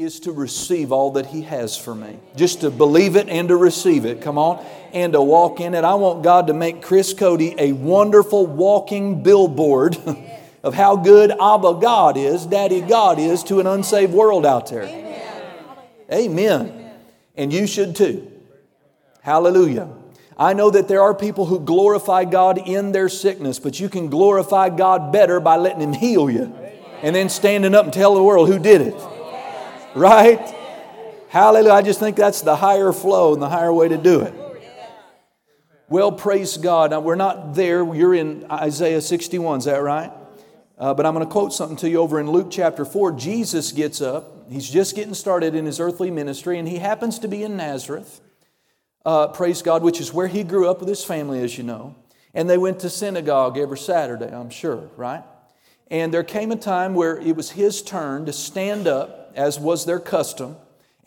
is to receive all that He has for me. Just to believe it and to receive it. Come on. And to walk in it. I want God to make Chris Cody a wonderful walking billboard of how good Abba God is, Daddy God is to an unsaved world out there. Amen. And you should too. Hallelujah. I know that there are people who glorify God in their sickness, but you can glorify God better by letting Him heal you and then standing up and tell the world who did it. Right? Hallelujah. I just think that's the higher flow and the higher way to do it. Well, praise God. Now, we're not there. You're in Isaiah 61, is that right? Uh, but I'm going to quote something to you over in Luke chapter 4. Jesus gets up. He's just getting started in his earthly ministry, and he happens to be in Nazareth uh, praise God, which is where he grew up with his family, as you know. And they went to synagogue every Saturday, I'm sure, right? And there came a time where it was his turn to stand up, as was their custom,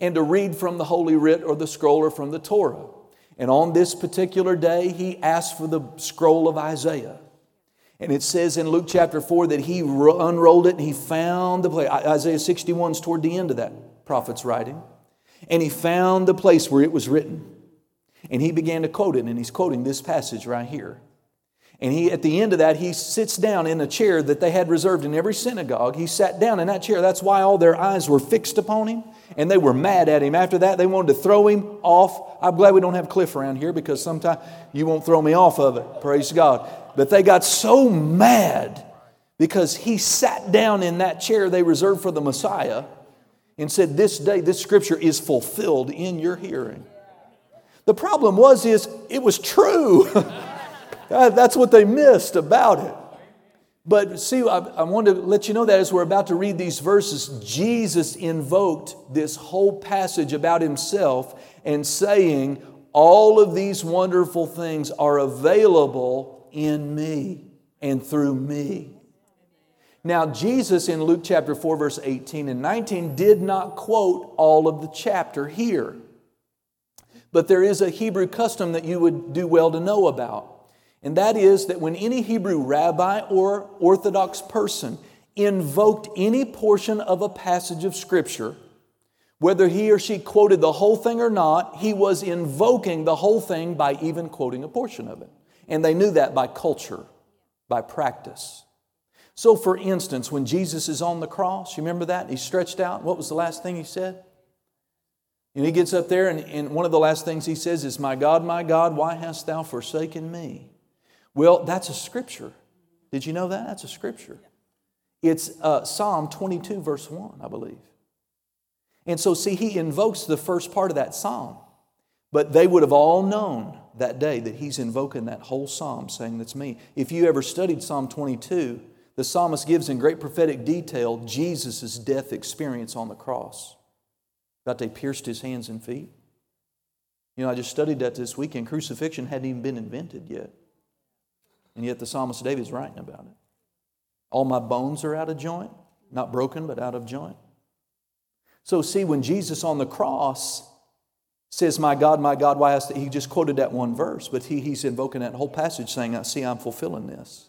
and to read from the Holy Writ or the scroll or from the Torah. And on this particular day, he asked for the scroll of Isaiah. And it says in Luke chapter 4 that he unrolled it and he found the place. Isaiah 61 is toward the end of that prophet's writing. And he found the place where it was written. And he began to quote it, and he's quoting this passage right here. And he, at the end of that, he sits down in a chair that they had reserved in every synagogue. He sat down in that chair. That's why all their eyes were fixed upon him, and they were mad at him. After that, they wanted to throw him off. I'm glad we don't have Cliff around here because sometimes you won't throw me off of it. Praise God. But they got so mad because he sat down in that chair they reserved for the Messiah and said, This day, this scripture is fulfilled in your hearing. The problem was is it was true. Uh, that's what they missed about it. But see, I, I want to let you know that as we're about to read these verses, Jesus invoked this whole passage about himself and saying, All of these wonderful things are available in me and through me. Now, Jesus in Luke chapter 4, verse 18 and 19 did not quote all of the chapter here. But there is a Hebrew custom that you would do well to know about. And that is that when any Hebrew rabbi or Orthodox person invoked any portion of a passage of Scripture, whether he or she quoted the whole thing or not, he was invoking the whole thing by even quoting a portion of it. And they knew that by culture, by practice. So, for instance, when Jesus is on the cross, you remember that? He stretched out. What was the last thing he said? And he gets up there, and, and one of the last things he says is, My God, my God, why hast thou forsaken me? Well, that's a scripture. Did you know that? That's a scripture. It's uh, Psalm 22, verse 1, I believe. And so, see, he invokes the first part of that psalm. But they would have all known that day that he's invoking that whole psalm, saying, That's me. If you ever studied Psalm 22, the psalmist gives in great prophetic detail Jesus' death experience on the cross. That they pierced his hands and feet. You know, I just studied that this weekend. Crucifixion hadn't even been invented yet. And yet the psalmist David's writing about it. All my bones are out of joint, not broken, but out of joint. So, see, when Jesus on the cross says, My God, my God, why hast he just quoted that one verse, but he, he's invoking that whole passage saying, I see I'm fulfilling this.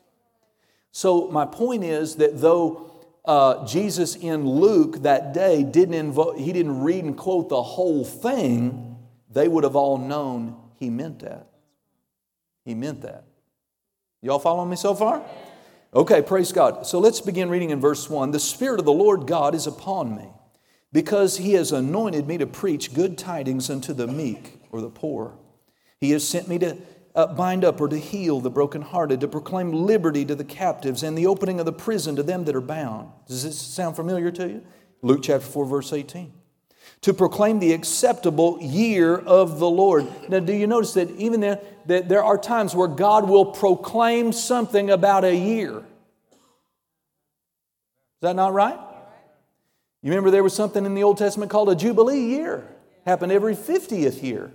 So, my point is that though uh, Jesus in Luke that day didn't invoke, he didn't read and quote the whole thing, they would have all known he meant that. He meant that. Y'all following me so far? Okay, praise God. So let's begin reading in verse 1. The Spirit of the Lord God is upon me, because he has anointed me to preach good tidings unto the meek or the poor. He has sent me to uh, bind up or to heal the brokenhearted, to proclaim liberty to the captives, and the opening of the prison to them that are bound. Does this sound familiar to you? Luke chapter 4, verse 18. To proclaim the acceptable year of the Lord. Now, do you notice that even there, that there are times where God will proclaim something about a year? Is that not right? You remember there was something in the Old Testament called a Jubilee year. Happened every 50th year.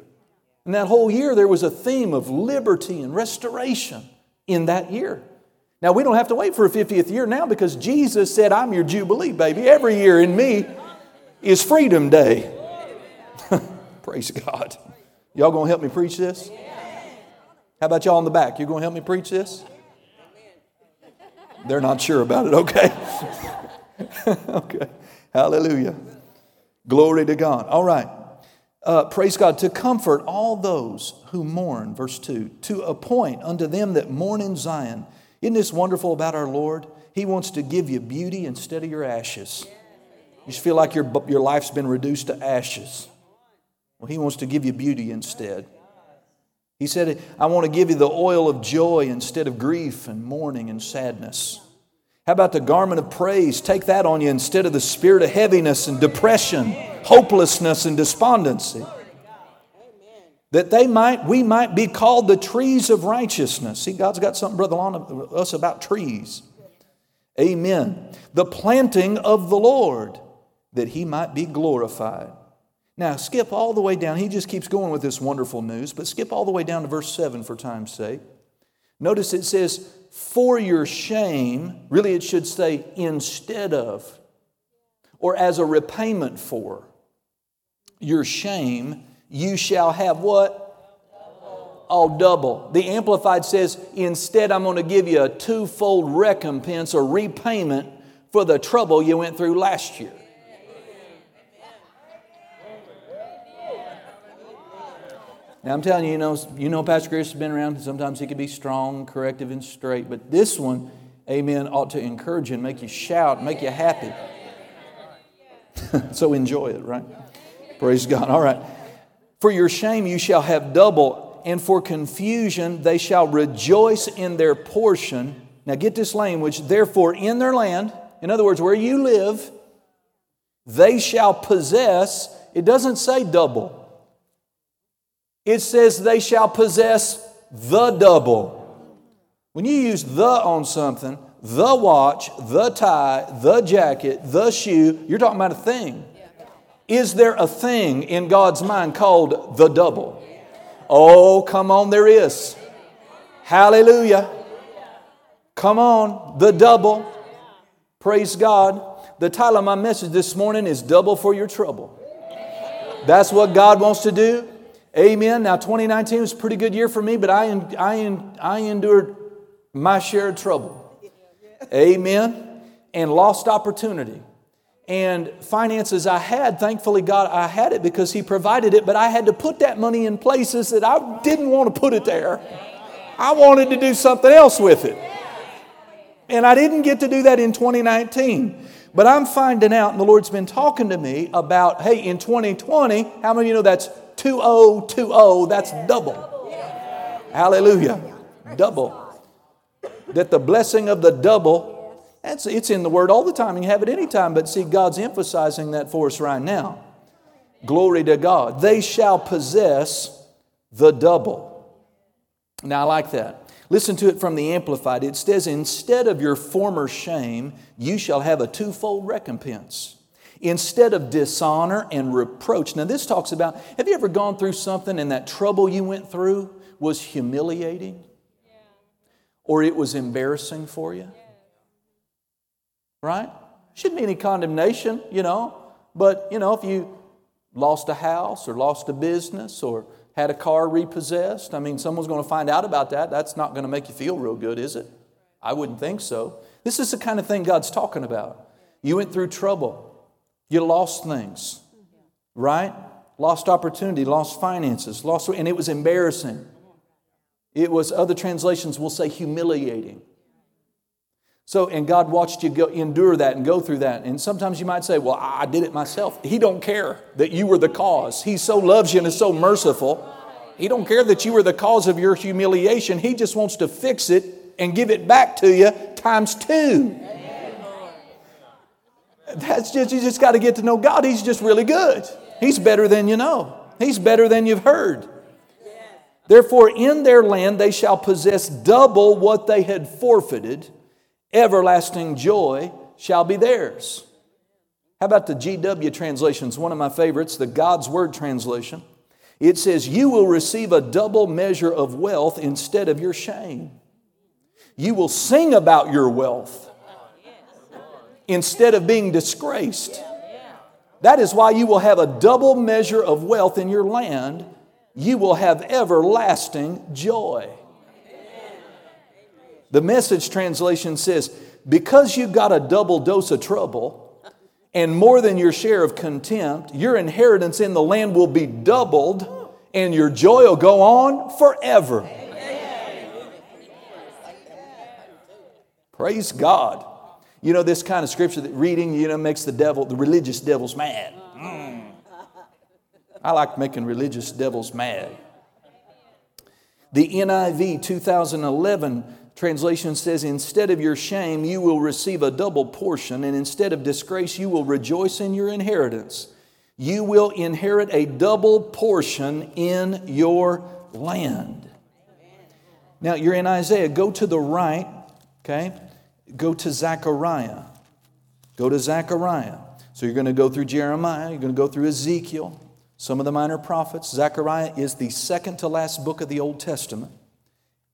And that whole year, there was a theme of liberty and restoration in that year. Now, we don't have to wait for a 50th year now because Jesus said, I'm your Jubilee, baby. Every year in me is Freedom Day. Praise God. Y'all gonna help me preach this? How about y'all in the back? You gonna help me preach this? They're not sure about it, okay? okay. Hallelujah. Glory to God. All right. Uh, praise God. To comfort all those who mourn, verse 2, to appoint unto them that mourn in Zion. Isn't this wonderful about our Lord? He wants to give you beauty instead of your ashes. You feel like your, your life's been reduced to ashes. Well, He wants to give you beauty instead. He said, I want to give you the oil of joy instead of grief and mourning and sadness. How about the garment of praise? Take that on you instead of the spirit of heaviness and depression, hopelessness and despondency. That they might, we might be called the trees of righteousness. See, God's got something, Brother Lon, us about trees. Amen. The planting of the Lord, that he might be glorified. Now, skip all the way down. He just keeps going with this wonderful news, but skip all the way down to verse 7 for time's sake. Notice it says, For your shame, really it should say, instead of, or as a repayment for your shame, you shall have what? All double. The Amplified says, Instead, I'm going to give you a twofold recompense or repayment for the trouble you went through last year. Now I'm telling you, you know, you know Pastor Chris has been around. Sometimes he can be strong, corrective, and straight. But this one, amen, ought to encourage you and make you shout, make you happy. so enjoy it, right? Praise God. All right. For your shame you shall have double, and for confusion they shall rejoice in their portion. Now get this language. Therefore, in their land, in other words, where you live, they shall possess. It doesn't say double it says they shall possess the double. When you use the on something, the watch, the tie, the jacket, the shoe, you're talking about a thing. Is there a thing in God's mind called the double? Oh, come on, there is. Hallelujah. Come on, the double. Praise God. The title of my message this morning is Double for Your Trouble. That's what God wants to do. Amen. Now, 2019 was a pretty good year for me, but I, I, I endured my share of trouble. Amen. And lost opportunity. And finances I had, thankfully, God, I had it because He provided it, but I had to put that money in places that I didn't want to put it there. I wanted to do something else with it. And I didn't get to do that in 2019. But I'm finding out, and the Lord's been talking to me about, hey, in 2020, how many of you know that's 2020, that's double. Hallelujah. Double. That the blessing of the double, that's, it's in the Word all the time. You have it anytime, but see, God's emphasizing that for us right now. Glory to God. They shall possess the double. Now, I like that. Listen to it from the Amplified. It says, Instead of your former shame, you shall have a twofold recompense instead of dishonor and reproach. Now, this talks about have you ever gone through something and that trouble you went through was humiliating? Or it was embarrassing for you? Right? Shouldn't be any condemnation, you know. But, you know, if you lost a house or lost a business or had a car repossessed, I mean, someone's going to find out about that. That's not going to make you feel real good, is it? I wouldn't think so. This is the kind of thing God's talking about. You went through trouble. You lost things, right? Lost opportunity, lost finances, lost, and it was embarrassing. It was, other translations will say humiliating. So, and God watched you go, endure that and go through that. And sometimes you might say, well, I did it myself. He don't care that you were the cause. He so loves you and is so merciful. He don't care that you were the cause of your humiliation. He just wants to fix it and give it back to you times two. That's just, you just got to get to know God. He's just really good. He's better than you know, He's better than you've heard. Therefore, in their land they shall possess double what they had forfeited. Everlasting joy shall be theirs. How about the GW translations? One of my favorites, the God's Word translation. It says, You will receive a double measure of wealth instead of your shame. You will sing about your wealth instead of being disgraced. That is why you will have a double measure of wealth in your land. You will have everlasting joy. The message translation says, because you got a double dose of trouble, and more than your share of contempt. Your inheritance in the land will be doubled, and your joy will go on forever. Praise God. You know, this kind of scripture that reading, you know, makes the devil, the religious devils mad. Mm. I like making religious devils mad. The NIV 2011 translation says, Instead of your shame, you will receive a double portion, and instead of disgrace, you will rejoice in your inheritance. You will inherit a double portion in your land. Now, you're in Isaiah. Go to the right, okay? Go to Zechariah. Go to Zechariah. So you're going to go through Jeremiah, you're going to go through Ezekiel, some of the minor prophets. Zechariah is the second to last book of the Old Testament.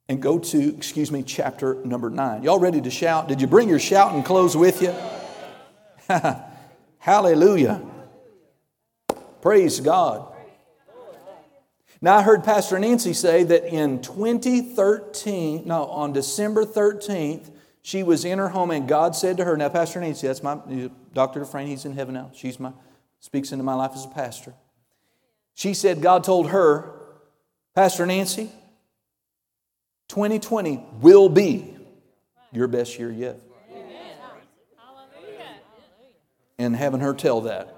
And go to, excuse me, chapter number nine. Y'all ready to shout? Did you bring your shouting clothes with you? Hallelujah. Praise God. Now, I heard Pastor Nancy say that in 2013, no, on December 13th, she was in her home and God said to her, Now, Pastor Nancy, that's my Dr. Dufresne, he's in heaven now. She's my, speaks into my life as a pastor. She said, God told her, Pastor Nancy, 2020 will be your best year yet. And having her tell that.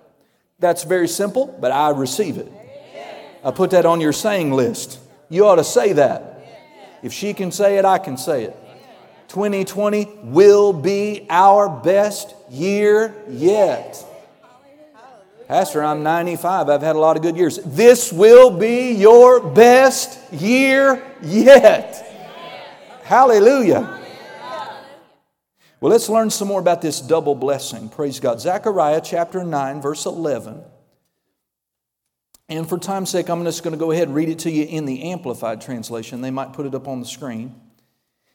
That's very simple, but I receive it. I put that on your saying list. You ought to say that. If she can say it, I can say it. 2020 will be our best year yet. Pastor, I'm 95. I've had a lot of good years. This will be your best year yet. Hallelujah. Well, let's learn some more about this double blessing. Praise God. Zechariah chapter 9, verse 11. And for time's sake, I'm just going to go ahead and read it to you in the Amplified translation. They might put it up on the screen.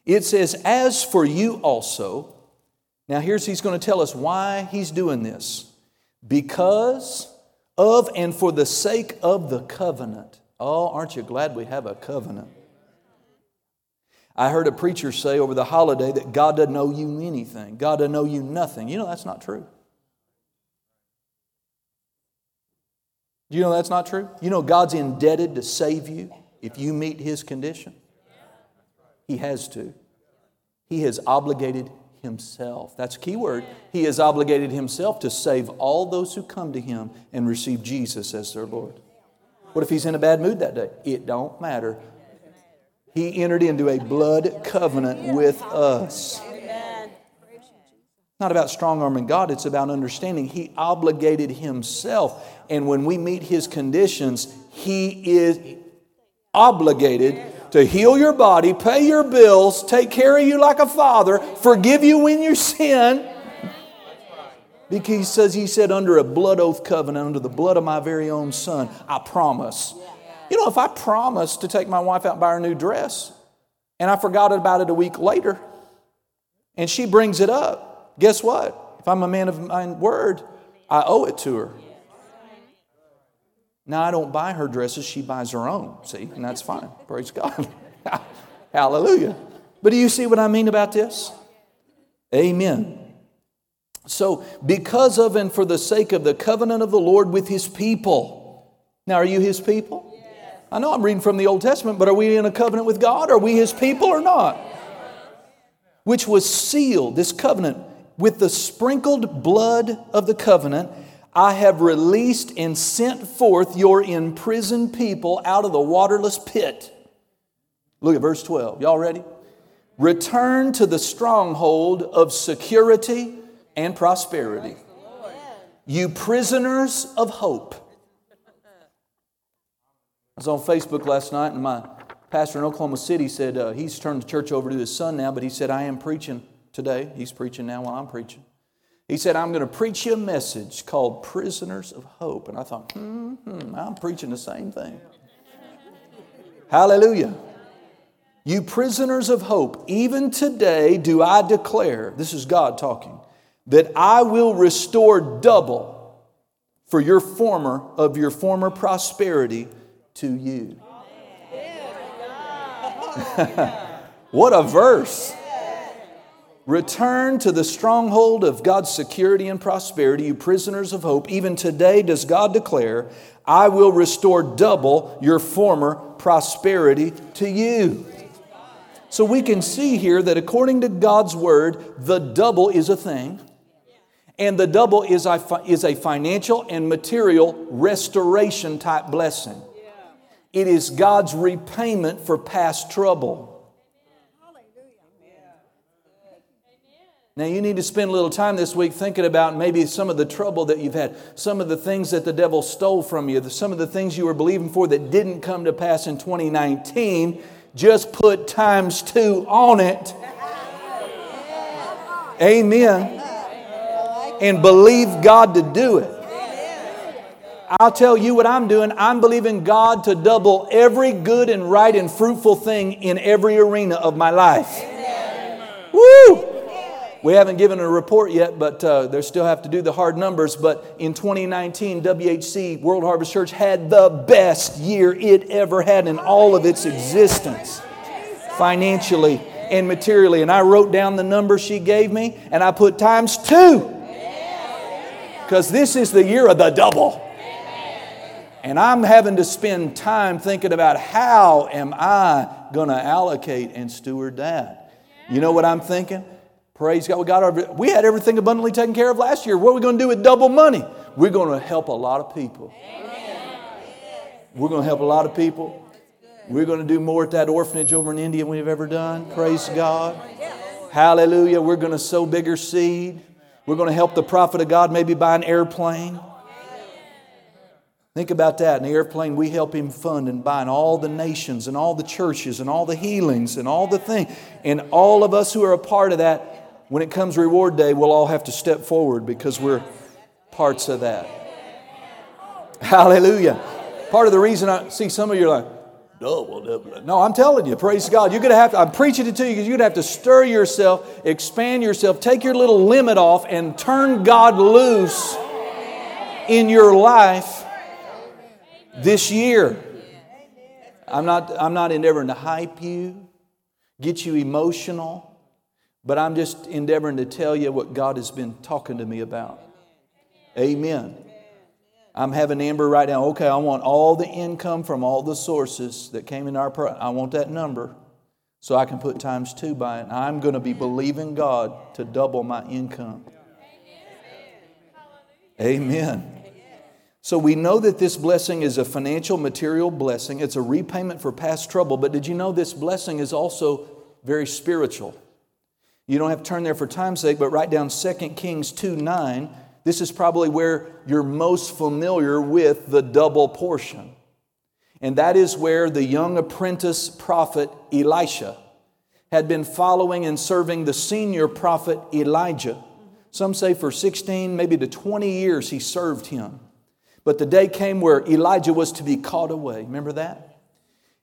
It says, As for you also, now here's he's going to tell us why he's doing this because of and for the sake of the covenant. Oh, aren't you glad we have a covenant? I heard a preacher say over the holiday that God doesn't owe you anything, God doesn't owe you nothing. You know that's not true. You know that's not true? You know God's indebted to save you if you meet His condition? He has to. He has obligated himself. That's a key word. He has obligated himself to save all those who come to him and receive Jesus as their Lord. What if he's in a bad mood that day? It don't matter. He entered into a blood covenant with us. It's not about strong arming God, it's about understanding He obligated Himself. And when we meet His conditions, He is obligated to heal your body, pay your bills, take care of you like a father, forgive you when you sin. Because he says, He said, under a blood oath covenant, under the blood of my very own son, I promise. You know, if I promise to take my wife out and buy her new dress, and I forgot about it a week later, and she brings it up, guess what? If I'm a man of my word, I owe it to her. Now, I don't buy her dresses, she buys her own, see, and that's fine. Praise God. Hallelujah. But do you see what I mean about this? Amen. So, because of and for the sake of the covenant of the Lord with his people. Now, are you his people? I know I'm reading from the Old Testament, but are we in a covenant with God? Are we his people or not? Which was sealed, this covenant, with the sprinkled blood of the covenant I have released and sent forth your imprisoned people out of the waterless pit. Look at verse 12. Y'all ready? Return to the stronghold of security and prosperity. You prisoners of hope. I was on Facebook last night, and my pastor in Oklahoma City said uh, he's turned the church over to his son now, but he said, I am preaching today. He's preaching now while I'm preaching. He said, I'm going to preach you a message called Prisoners of Hope. And I thought, hmm, hmm I'm preaching the same thing. Hallelujah. You prisoners of hope, even today do I declare, this is God talking, that I will restore double for your former of your former prosperity to you. what a verse. Return to the stronghold of God's security and prosperity, you prisoners of hope. Even today, does God declare, I will restore double your former prosperity to you. So we can see here that according to God's word, the double is a thing. And the double is a, is a financial and material restoration type blessing. It is God's repayment for past trouble. Now, you need to spend a little time this week thinking about maybe some of the trouble that you've had, some of the things that the devil stole from you, some of the things you were believing for that didn't come to pass in 2019. Just put times two on it. Amen. And believe God to do it. I'll tell you what I'm doing. I'm believing God to double every good and right and fruitful thing in every arena of my life. Woo! We haven't given a report yet, but uh, they still have to do the hard numbers. But in 2019, WHC World Harvest Church had the best year it ever had in all of its existence, financially and materially. And I wrote down the number she gave me, and I put times two, because this is the year of the double. And I'm having to spend time thinking about how am I going to allocate and steward that. You know what I'm thinking? Praise God. We, got our, we had everything abundantly taken care of last year. What are we going to do with double money? We're going to help a lot of people. We're going to help a lot of people. We're going to do more at that orphanage over in India than we've ever done. Praise God. Hallelujah. We're going to sow bigger seed. We're going to help the prophet of God maybe buy an airplane. Think about that. In the airplane, we help him fund and buy in all the nations and all the churches and all the healings and all the things. And all of us who are a part of that when it comes reward day, we'll all have to step forward because we're parts of that. Hallelujah. Part of the reason I see some of you are like, no, I'm telling you, praise God. You're going to have to, I'm preaching it to you because you're going to have to stir yourself, expand yourself, take your little limit off, and turn God loose in your life this year. I'm not, I'm not endeavoring to hype you, get you emotional. But I'm just endeavoring to tell you what God has been talking to me about. Amen. I'm having Amber right now. Okay, I want all the income from all the sources that came in our. I want that number, so I can put times two by it. I'm going to be believing God to double my income. Amen. So we know that this blessing is a financial, material blessing. It's a repayment for past trouble. But did you know this blessing is also very spiritual? You don't have to turn there for time's sake, but write down 2 Kings 2 9. This is probably where you're most familiar with the double portion. And that is where the young apprentice prophet Elisha had been following and serving the senior prophet Elijah. Some say for 16, maybe to 20 years he served him. But the day came where Elijah was to be caught away. Remember that?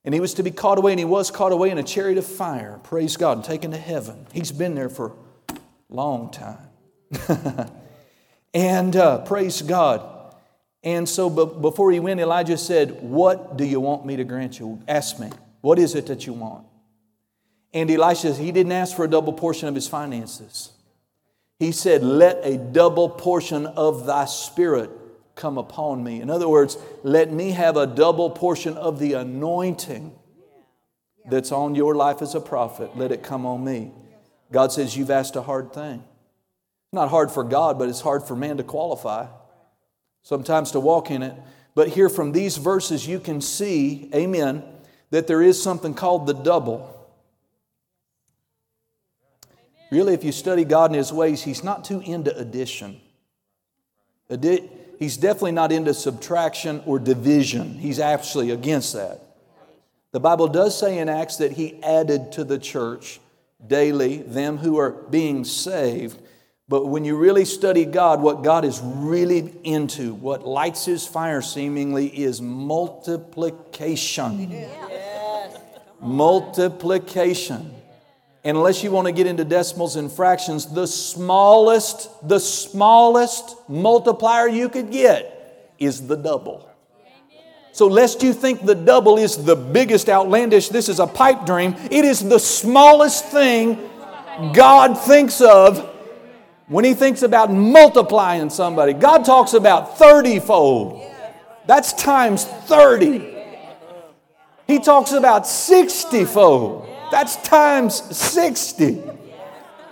And he was to be caught away, and he was caught away in a chariot of fire, praise God, and taken to heaven. He's been there for a long time. and uh, praise God. And so before he went, Elijah said, What do you want me to grant you? Ask me. What is it that you want? And Elisha, he didn't ask for a double portion of his finances. He said, Let a double portion of thy spirit come upon me. In other words, let me have a double portion of the anointing that's on your life as a prophet. Let it come on me. God says, You've asked a hard thing. Not hard for God, but it's hard for man to qualify, sometimes to walk in it. But here from these verses, you can see, amen, that there is something called the double. Really, if you study God and His ways, He's not too into addition. Addi- he's definitely not into subtraction or division. He's actually against that. The Bible does say in Acts that he added to the church daily them who are being saved. But when you really study God, what God is really into, what lights his fire seemingly, is multiplication. Yes. Multiplication. Unless you want to get into decimals and fractions, the smallest, the smallest multiplier you could get is the double. So, lest you think the double is the biggest outlandish, this is a pipe dream, it is the smallest thing God thinks of when He thinks about multiplying somebody. God talks about 30 fold. That's times 30. He talks about 60 fold. That's times 60.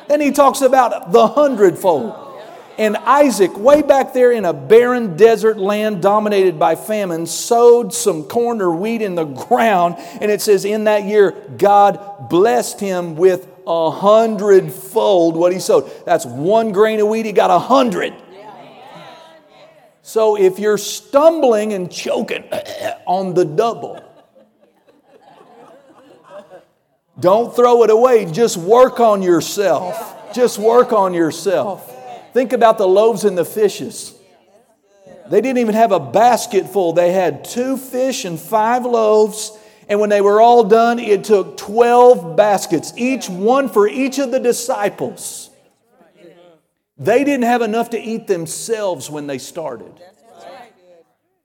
Then he talks about the hundredfold. And Isaac, way back there in a barren desert land dominated by famine, sowed some corn or wheat in the ground. And it says, in that year, God blessed him with a hundredfold what he sowed. That's one grain of wheat, he got a hundred. So if you're stumbling and choking on the double, don't throw it away. Just work on yourself. Just work on yourself. Think about the loaves and the fishes. They didn't even have a basket full. They had two fish and five loaves. And when they were all done, it took 12 baskets, each one for each of the disciples. They didn't have enough to eat themselves when they started.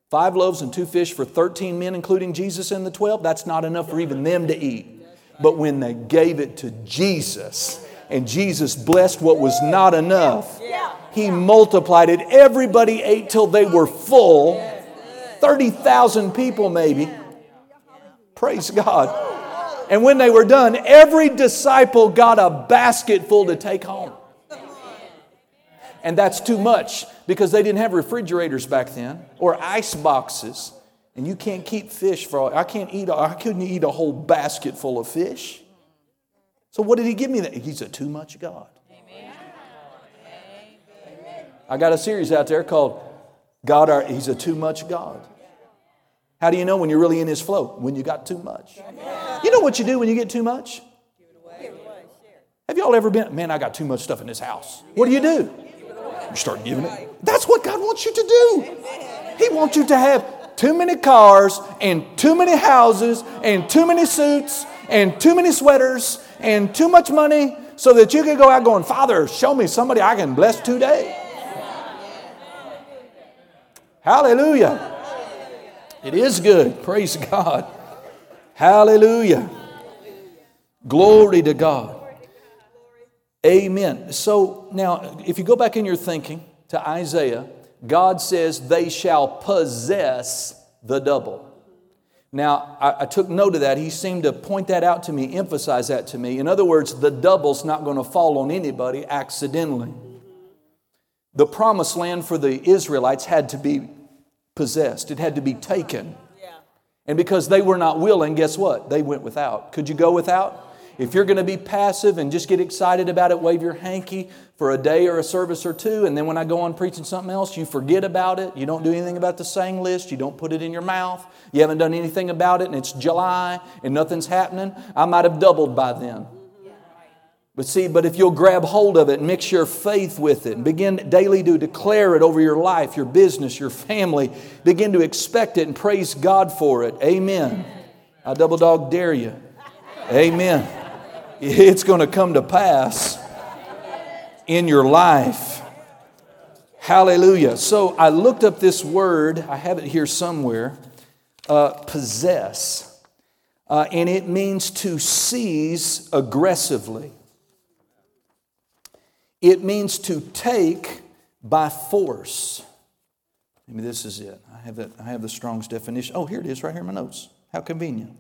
Five loaves and two fish for 13 men, including Jesus and the 12, that's not enough for even them to eat. But when they gave it to Jesus, and Jesus blessed what was not enough, He multiplied it. Everybody ate till they were full 30,000 people, maybe. Praise God. And when they were done, every disciple got a basket full to take home. And that's too much because they didn't have refrigerators back then or ice boxes. And you can't keep fish for all, I can't eat, I couldn't eat a whole basket full of fish. So what did he give me? That? He's a too much God. I got a series out there called God, Our, He's a too much God. How do you know when you're really in His flow? When you got too much. You know what you do when you get too much? Give it away. Have y'all ever been, man, I got too much stuff in this house. What do you do? You start giving it. That's what God wants you to do. He wants you to have too many cars and too many houses and too many suits and too many sweaters and too much money so that you can go out going, Father, show me somebody I can bless today. Hallelujah. It is good. Praise God. Hallelujah. Glory to God. Amen. So now, if you go back in your thinking to Isaiah, God says, they shall possess the double. Now, I, I, took note of that. He seemed to point that out to me, emphasize that to me. In other words, the double's not going to fall on anybody accidentally. The promised land for the Israelites had to be possessed, it had to be taken. And because they were not willing, guess what? They went without. Could you go without? If you're going to be passive and just get excited about it, wave your hanky for a day or a service or two, and then when I go on preaching something else, you forget about it. You don't do anything about the saying list. You don't put it in your mouth. You haven't done anything about it, and it's July and nothing's happening. I might have doubled by then. But see, but if you'll grab hold of it and mix your faith with it and begin daily to declare it over your life, your business, your family, begin to expect it and praise God for it. Amen. I double dog dare you. Amen. It's going to come to pass in your life. Hallelujah. So I looked up this word, I have it here somewhere uh, possess. Uh, and it means to seize aggressively. It means to take by force. Maybe this is it. I have, that, I have the Strong's definition. Oh, here it is, right here in my notes. How convenient.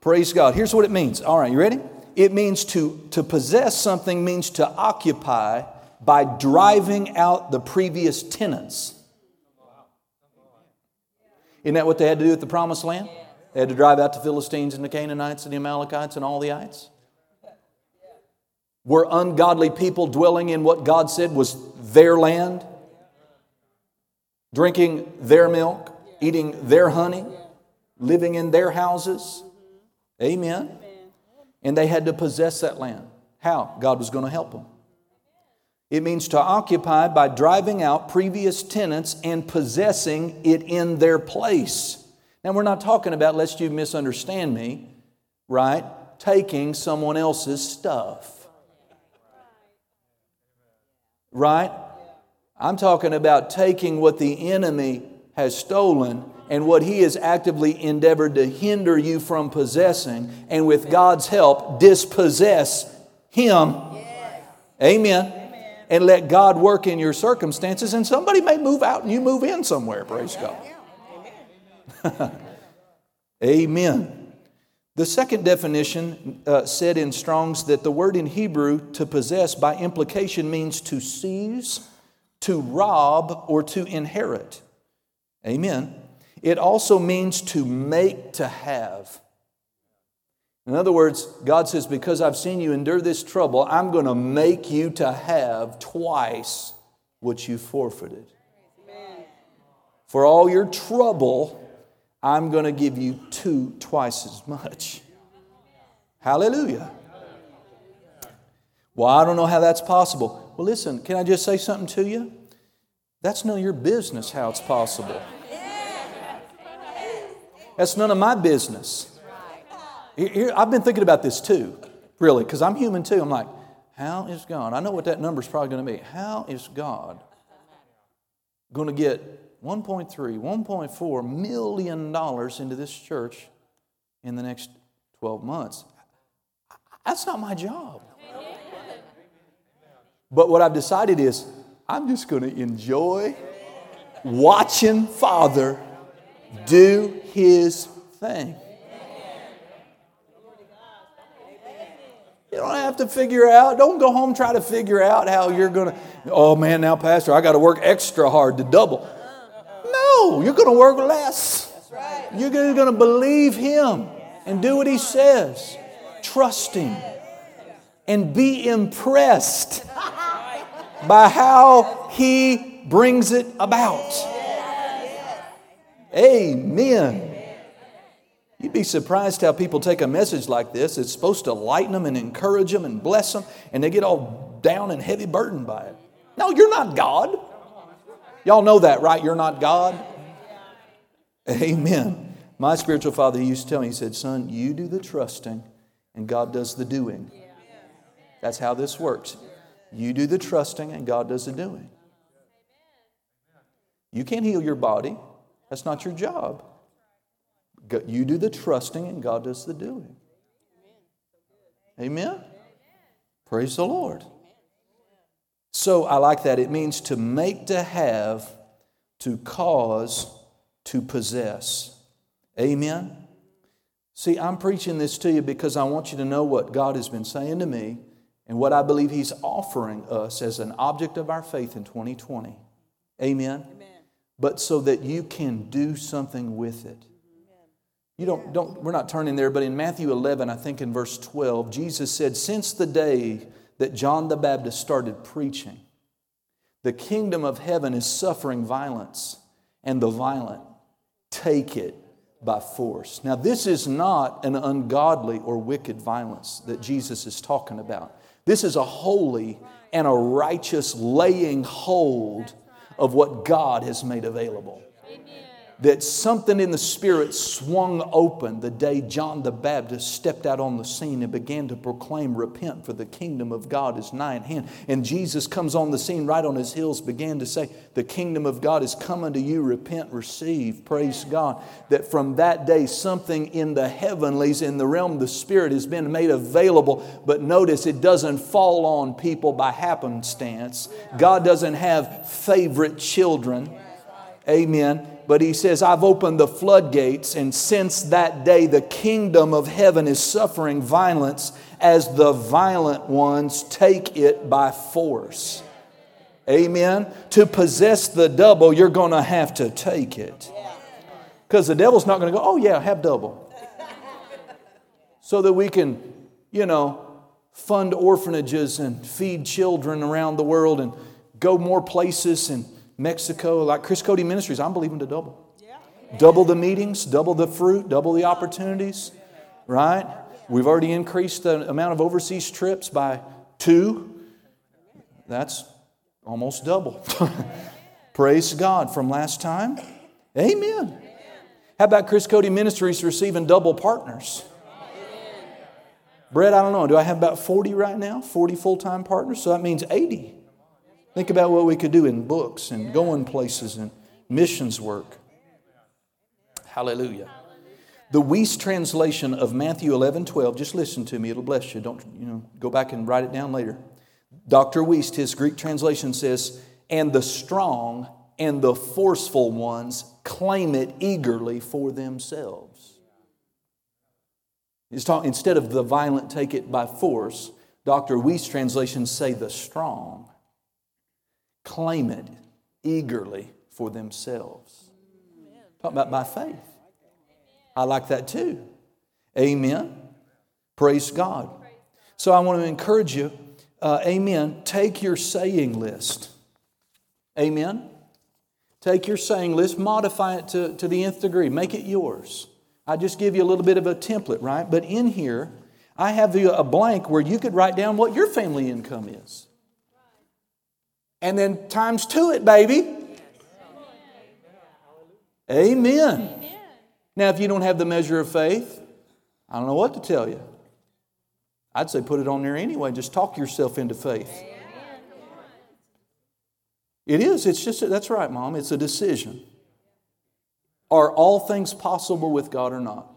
Praise God. Here's what it means. All right, you ready? It means to, to possess something, means to occupy by driving out the previous tenants. Isn't that what they had to do at the promised land? They had to drive out the Philistines and the Canaanites and the Amalekites and all the ites. Were ungodly people dwelling in what God said was their land, drinking their milk, eating their honey, living in their houses? Amen. And they had to possess that land. How? God was going to help them. It means to occupy by driving out previous tenants and possessing it in their place. Now, we're not talking about, lest you misunderstand me, right? Taking someone else's stuff. Right? I'm talking about taking what the enemy has stolen and what he has actively endeavored to hinder you from possessing, and with God's help, dispossess Him. Amen. And let God work in your circumstances, and somebody may move out and you move in somewhere. Praise God. Amen. The second definition uh, said in Strong's that the word in Hebrew to possess by implication means to seize, to rob, or to inherit. Amen. It also means to make to have. In other words, God says, Because I've seen you endure this trouble, I'm going to make you to have twice what you forfeited. For all your trouble, I'm going to give you two, twice as much. Hallelujah. Well, I don't know how that's possible. Well, listen, can I just say something to you? That's none of your business how it's possible. That's none of my business. I've been thinking about this too, really, because I'm human too. I'm like, how is God? I know what that number is probably going to be. How is God going to get 1.3, 1.4 million dollars into this church in the next 12 months? That's not my job. But what I've decided is I'm just going to enjoy watching Father do his thing. You don't have to figure out, don't go home try to figure out how you're going to, oh man, now, Pastor, I got to work extra hard to double. No, you're going to work less. You're going to believe Him and do what He says. Trust Him and be impressed by how He brings it about. Amen. You'd be surprised how people take a message like this. It's supposed to lighten them and encourage them and bless them, and they get all down and heavy burdened by it. No, you're not God. Y'all know that, right? You're not God. Amen. My spiritual father used to tell me, he said, Son, you do the trusting, and God does the doing. That's how this works. You do the trusting, and God does the doing. You can't heal your body. That's not your job. You do the trusting and God does the doing. Amen? Praise the Lord. So I like that. It means to make, to have, to cause, to possess. Amen? See, I'm preaching this to you because I want you to know what God has been saying to me and what I believe He's offering us as an object of our faith in 2020. Amen? Amen but so that you can do something with it. You don't, don't, we're not turning there, but in Matthew 11, I think in verse 12, Jesus said, Since the day that John the Baptist started preaching, the kingdom of heaven is suffering violence, and the violent take it by force. Now, this is not an ungodly or wicked violence that Jesus is talking about. This is a holy and a righteous laying hold of what God has made available. That something in the Spirit swung open the day John the Baptist stepped out on the scene and began to proclaim, Repent, for the kingdom of God is nigh at hand. And Jesus comes on the scene right on his heels, began to say, The kingdom of God is coming to you, repent, receive. Praise God. That from that day, something in the heavenlies, in the realm of the Spirit, has been made available. But notice it doesn't fall on people by happenstance. God doesn't have favorite children. Amen but he says, I've opened the floodgates, and since that day, the kingdom of heaven is suffering violence as the violent ones take it by force. Amen. To possess the double, you're going to have to take it. Because the devil's not going to go, oh, yeah, have double. So that we can, you know, fund orphanages and feed children around the world and go more places and Mexico, like Chris Cody Ministries, I'm believing to double. Double the meetings, double the fruit, double the opportunities, right? We've already increased the amount of overseas trips by two. That's almost double. Praise God from last time. Amen. How about Chris Cody Ministries receiving double partners? Brett, I don't know. Do I have about 40 right now? 40 full time partners? So that means 80. Think about what we could do in books and going places and missions work. Hallelujah. The Wuest translation of Matthew 11, 12, just listen to me, it'll bless you. Don't, you know, go back and write it down later. Dr. Wuest, his Greek translation says, and the strong and the forceful ones claim it eagerly for themselves. Talking, instead of the violent take it by force, Dr. Wuest's translations say the strong claim it eagerly for themselves. Talk about by faith. I like that too. Amen. Praise God. So I want to encourage you, uh, amen. Take your saying list. Amen. Take your saying list, modify it to, to the nth degree, make it yours. I just give you a little bit of a template, right? But in here, I have a blank where you could write down what your family income is. And then times two it, baby. Amen. Now, if you don't have the measure of faith, I don't know what to tell you. I'd say put it on there anyway. Just talk yourself into faith. It is. It's just, that's right, Mom. It's a decision. Are all things possible with God or not?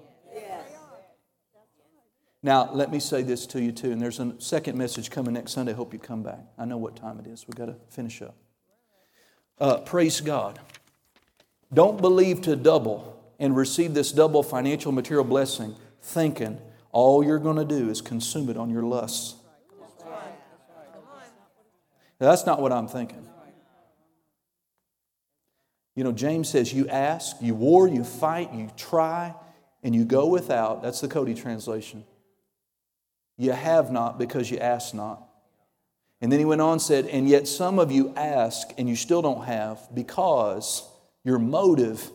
Now, let me say this to you too, and there's a second message coming next Sunday. I hope you come back. I know what time it is. We've got to finish up. Uh, praise God. Don't believe to double and receive this double financial material blessing thinking all you're going to do is consume it on your lusts. That's not what I'm thinking. You know, James says, You ask, you war, you fight, you try, and you go without. That's the Cody translation. You have not because you ask not. And then he went on and said, And yet some of you ask and you still don't have because your motive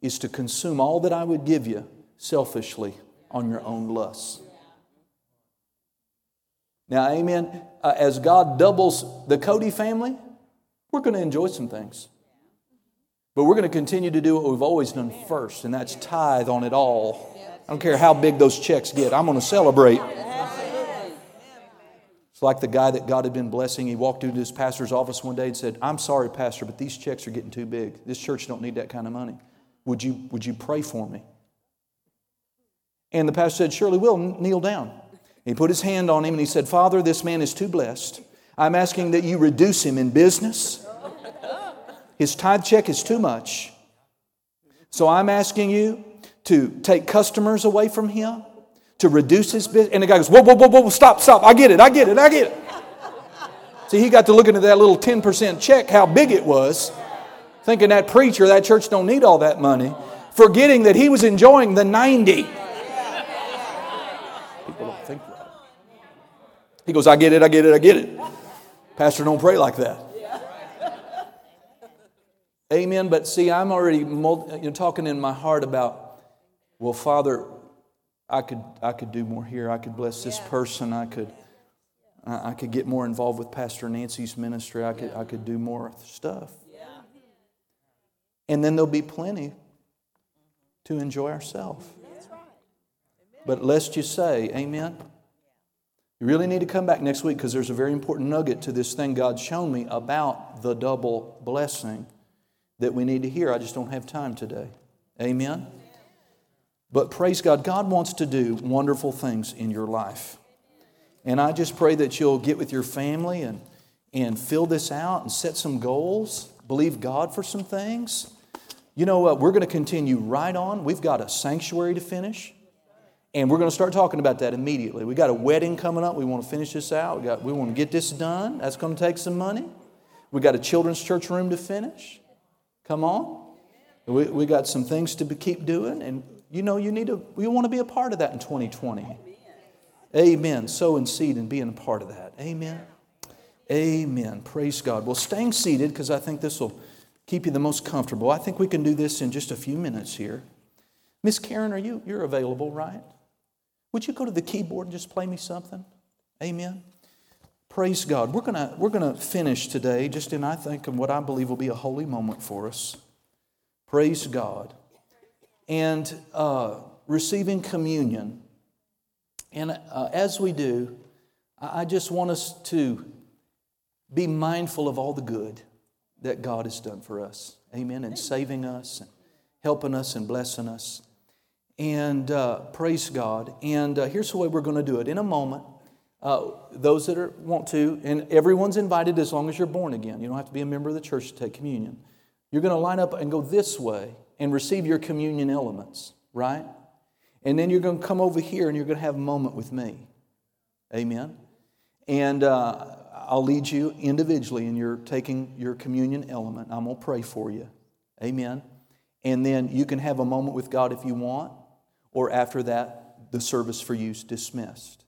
is to consume all that I would give you selfishly on your own lusts. Now, amen. Uh, as God doubles the Cody family, we're going to enjoy some things. But we're going to continue to do what we've always done first, and that's tithe on it all. I don't care how big those checks get, I'm going to celebrate. It's like the guy that God had been blessing. He walked into his pastor's office one day and said, I'm sorry, Pastor, but these checks are getting too big. This church don't need that kind of money. Would you, would you pray for me? And the pastor said, Surely will. Kneel down. He put his hand on him and he said, Father, this man is too blessed. I'm asking that you reduce him in business. His tithe check is too much. So I'm asking you to take customers away from him to reduce his business. And the guy goes, whoa, whoa, whoa, whoa, stop, stop. I get it, I get it, I get it. See, he got to looking at that little 10% check, how big it was, thinking that preacher, that church don't need all that money, forgetting that he was enjoying the 90. People don't think. He goes, I get it, I get it, I get it. Pastor, don't pray like that. Amen. But see, I'm already you know, talking in my heart about, well, Father, I could, I could do more here. I could bless this person. I could, I could get more involved with Pastor Nancy's ministry. I could, I could do more stuff. And then there'll be plenty to enjoy ourselves. But lest you say, Amen. You really need to come back next week because there's a very important nugget to this thing God's shown me about the double blessing that we need to hear. I just don't have time today. Amen. But praise God, God wants to do wonderful things in your life. And I just pray that you'll get with your family and, and fill this out and set some goals, believe God for some things. You know what? We're going to continue right on. We've got a sanctuary to finish. And we're going to start talking about that immediately. We got a wedding coming up. We want to finish this out. We, got, we want to get this done. That's going to take some money. We got a children's church room to finish. Come on. We, we got some things to be, keep doing. And you know, you need to, you want to be a part of that in 2020. Amen. Amen. Sowing seed and being a part of that. Amen. Amen. Praise God. Well, staying seated, because I think this will keep you the most comfortable. I think we can do this in just a few minutes here. Miss Karen, are you you're available, right? Would you go to the keyboard and just play me something? Amen. Praise God. We're gonna we're gonna finish today just in I think in what I believe will be a holy moment for us. Praise God and uh, receiving communion. And uh, as we do, I just want us to be mindful of all the good that God has done for us. Amen. And saving us, and helping us, and blessing us. And uh, praise God. And uh, here's the way we're going to do it. In a moment, uh, those that are, want to, and everyone's invited as long as you're born again. You don't have to be a member of the church to take communion. You're going to line up and go this way and receive your communion elements, right? And then you're going to come over here and you're going to have a moment with me. Amen. And uh, I'll lead you individually and you're taking your communion element. I'm going to pray for you. Amen. And then you can have a moment with God if you want, or after that, the service for you is dismissed.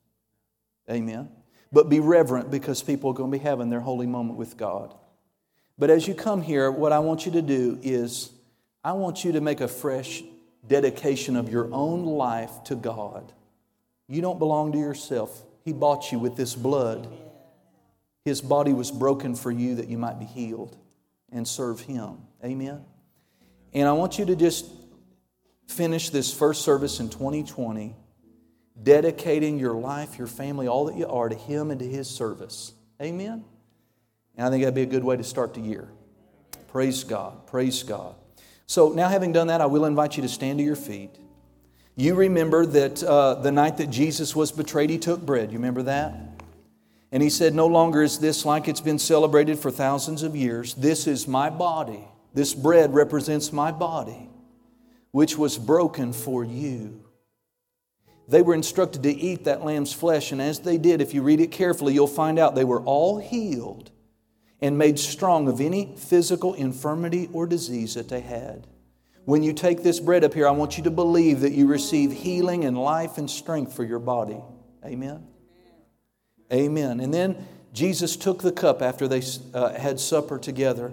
Amen. But be reverent because people are going to be having their holy moment with God. But as you come here, what I want you to do is I want you to make a fresh dedication of your own life to God. You don't belong to yourself. He bought you with this blood. His body was broken for you that you might be healed and serve Him. Amen. And I want you to just finish this first service in 2020 dedicating your life, your family, all that you are to Him and to His service. Amen. And I think that'd be a good way to start the year. Praise God. Praise God. So, now having done that, I will invite you to stand to your feet. You remember that uh, the night that Jesus was betrayed, He took bread. You remember that? And He said, No longer is this like it's been celebrated for thousands of years. This is my body. This bread represents my body, which was broken for you. They were instructed to eat that lamb's flesh, and as they did, if you read it carefully, you'll find out they were all healed and made strong of any physical infirmity or disease that they had. When you take this bread up here, I want you to believe that you receive healing and life and strength for your body. Amen. Amen. And then Jesus took the cup after they uh, had supper together.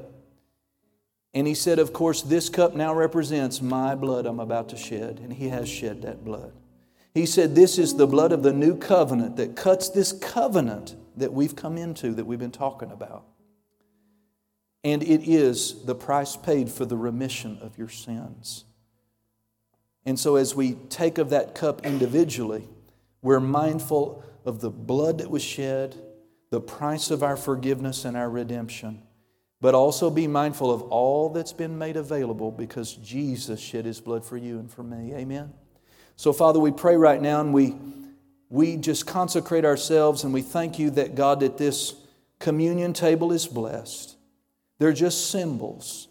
And he said, Of course, this cup now represents my blood I'm about to shed. And he has shed that blood. He said, This is the blood of the new covenant that cuts this covenant that we've come into, that we've been talking about and it is the price paid for the remission of your sins. And so, as we take of that cup individually, we're mindful of the blood that was shed, the price of our forgiveness and our redemption, but also be mindful of all that's been made available because Jesus shed his blood for you and for me. Amen. So, Father, we pray right now and we, we just consecrate ourselves and we thank you that, God, that this communion table is blessed. They're just symbols.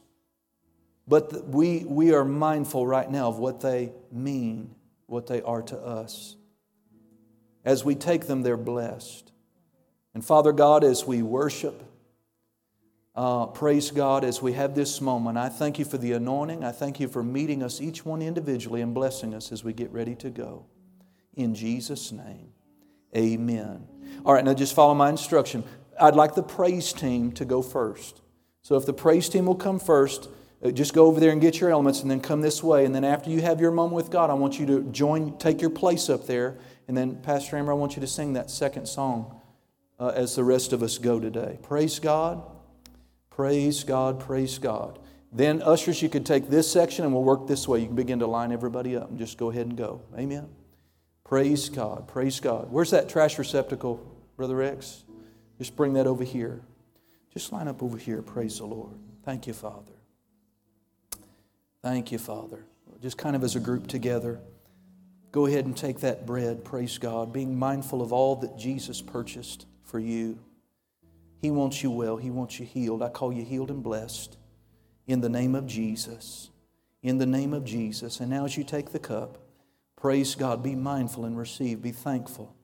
But we, we are mindful right now of what they mean, what they are to us. As we take them, they're blessed. And Father God, as we worship, uh, praise God, as we have this moment, I thank you for the anointing. I thank you for meeting us, each one individually, and blessing us as we get ready to go. In Jesus' name, amen. All right, now just follow my instruction. I'd like the praise team to go first. So if the praise team will come first, uh, just go over there and get your elements and then come this way. And then after you have your moment with God, I want you to join, take your place up there. And then, Pastor Amber, I want you to sing that second song uh, as the rest of us go today. Praise God. Praise God. Praise God. Then, ushers, you could take this section and we'll work this way. You can begin to line everybody up and just go ahead and go. Amen. Praise God. Praise God. Where's that trash receptacle, Brother X? Just bring that over here. Just line up over here. Praise the Lord. Thank you, Father. Thank you, Father. Just kind of as a group together, go ahead and take that bread. Praise God. Being mindful of all that Jesus purchased for you. He wants you well, He wants you healed. I call you healed and blessed in the name of Jesus. In the name of Jesus. And now, as you take the cup, praise God. Be mindful and receive. Be thankful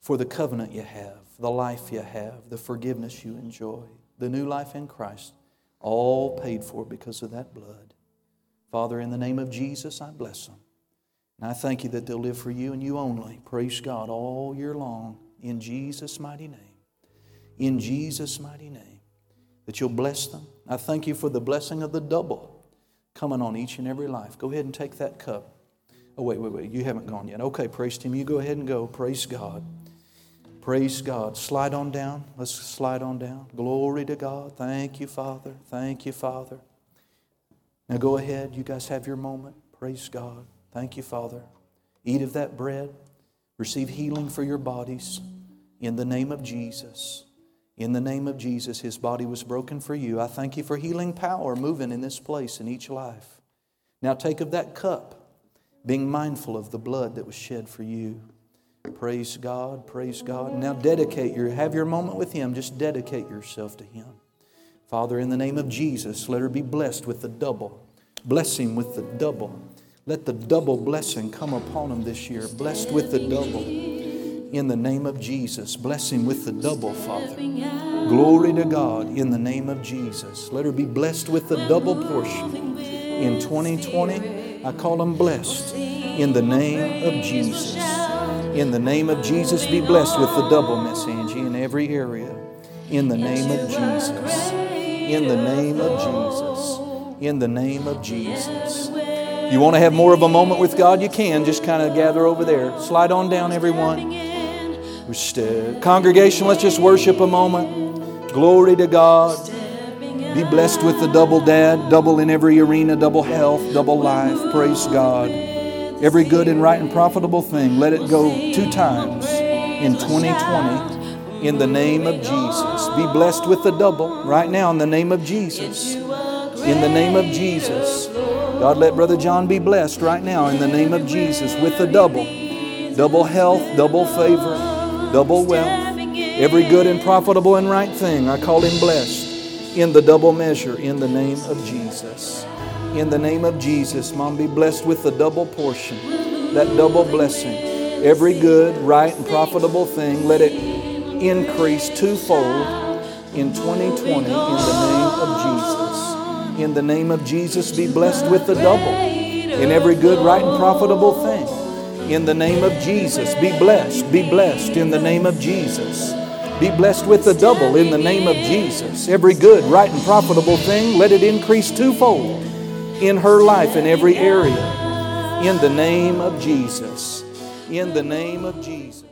for the covenant you have the life you have, the forgiveness you enjoy, the new life in Christ, all paid for because of that blood. Father, in the name of Jesus, I bless them. And I thank you that they'll live for you and you only. Praise God all year long in Jesus' mighty name. In Jesus' mighty name. That you'll bless them. I thank you for the blessing of the double coming on each and every life. Go ahead and take that cup. Oh, wait, wait, wait. You haven't gone yet. Okay, praise Him. You go ahead and go. Praise God. Praise God. Slide on down. Let's slide on down. Glory to God. Thank you, Father. Thank you, Father. Now go ahead. You guys have your moment. Praise God. Thank you, Father. Eat of that bread. Receive healing for your bodies in the name of Jesus. In the name of Jesus, His body was broken for you. I thank you for healing power moving in this place in each life. Now take of that cup being mindful of the blood that was shed for you. Praise God, praise God. Now dedicate your, have your moment with Him. Just dedicate yourself to Him. Father, in the name of Jesus, let her be blessed with the double. Bless him with the double. Let the double blessing come upon him this year. Blessed with the double. In the name of Jesus. Bless him with the double, Father. Glory to God in the name of Jesus. Let her be blessed with the double portion. In 2020, I call them blessed. In the name of Jesus. In the name of Jesus, be blessed with the double, Miss Angie, in every area. In the name of Jesus. In the name of Jesus. In the name of Jesus. You want to have more of a moment with God? You can. Just kind of gather over there. Slide on down, everyone. Uh, congregation, let's just worship a moment. Glory to God. Be blessed with the double dad, double in every arena, double health, double life. Praise God. Every good and right and profitable thing, let it go two times in 2020 in the name of Jesus. Be blessed with the double right now in the name of Jesus. In the name of Jesus. God, let Brother John be blessed right now in the name of Jesus with the double. Double health, double favor, double wealth. Every good and profitable and right thing, I call him blessed in the double measure in the name of Jesus. In the name of Jesus, Mom, be blessed with the double portion, that double blessing. Every good, right, and profitable thing, let it increase twofold in 2020 in the name of Jesus in the name of Jesus, be blessed with the double in every good, right, and profitable thing. In the name of Jesus, be blessed, be blessed in the name of Jesus. Be blessed with the double in the name of Jesus. Every good, right, and profitable thing, let it increase twofold in her life in every area. In the name of Jesus. In the name of Jesus.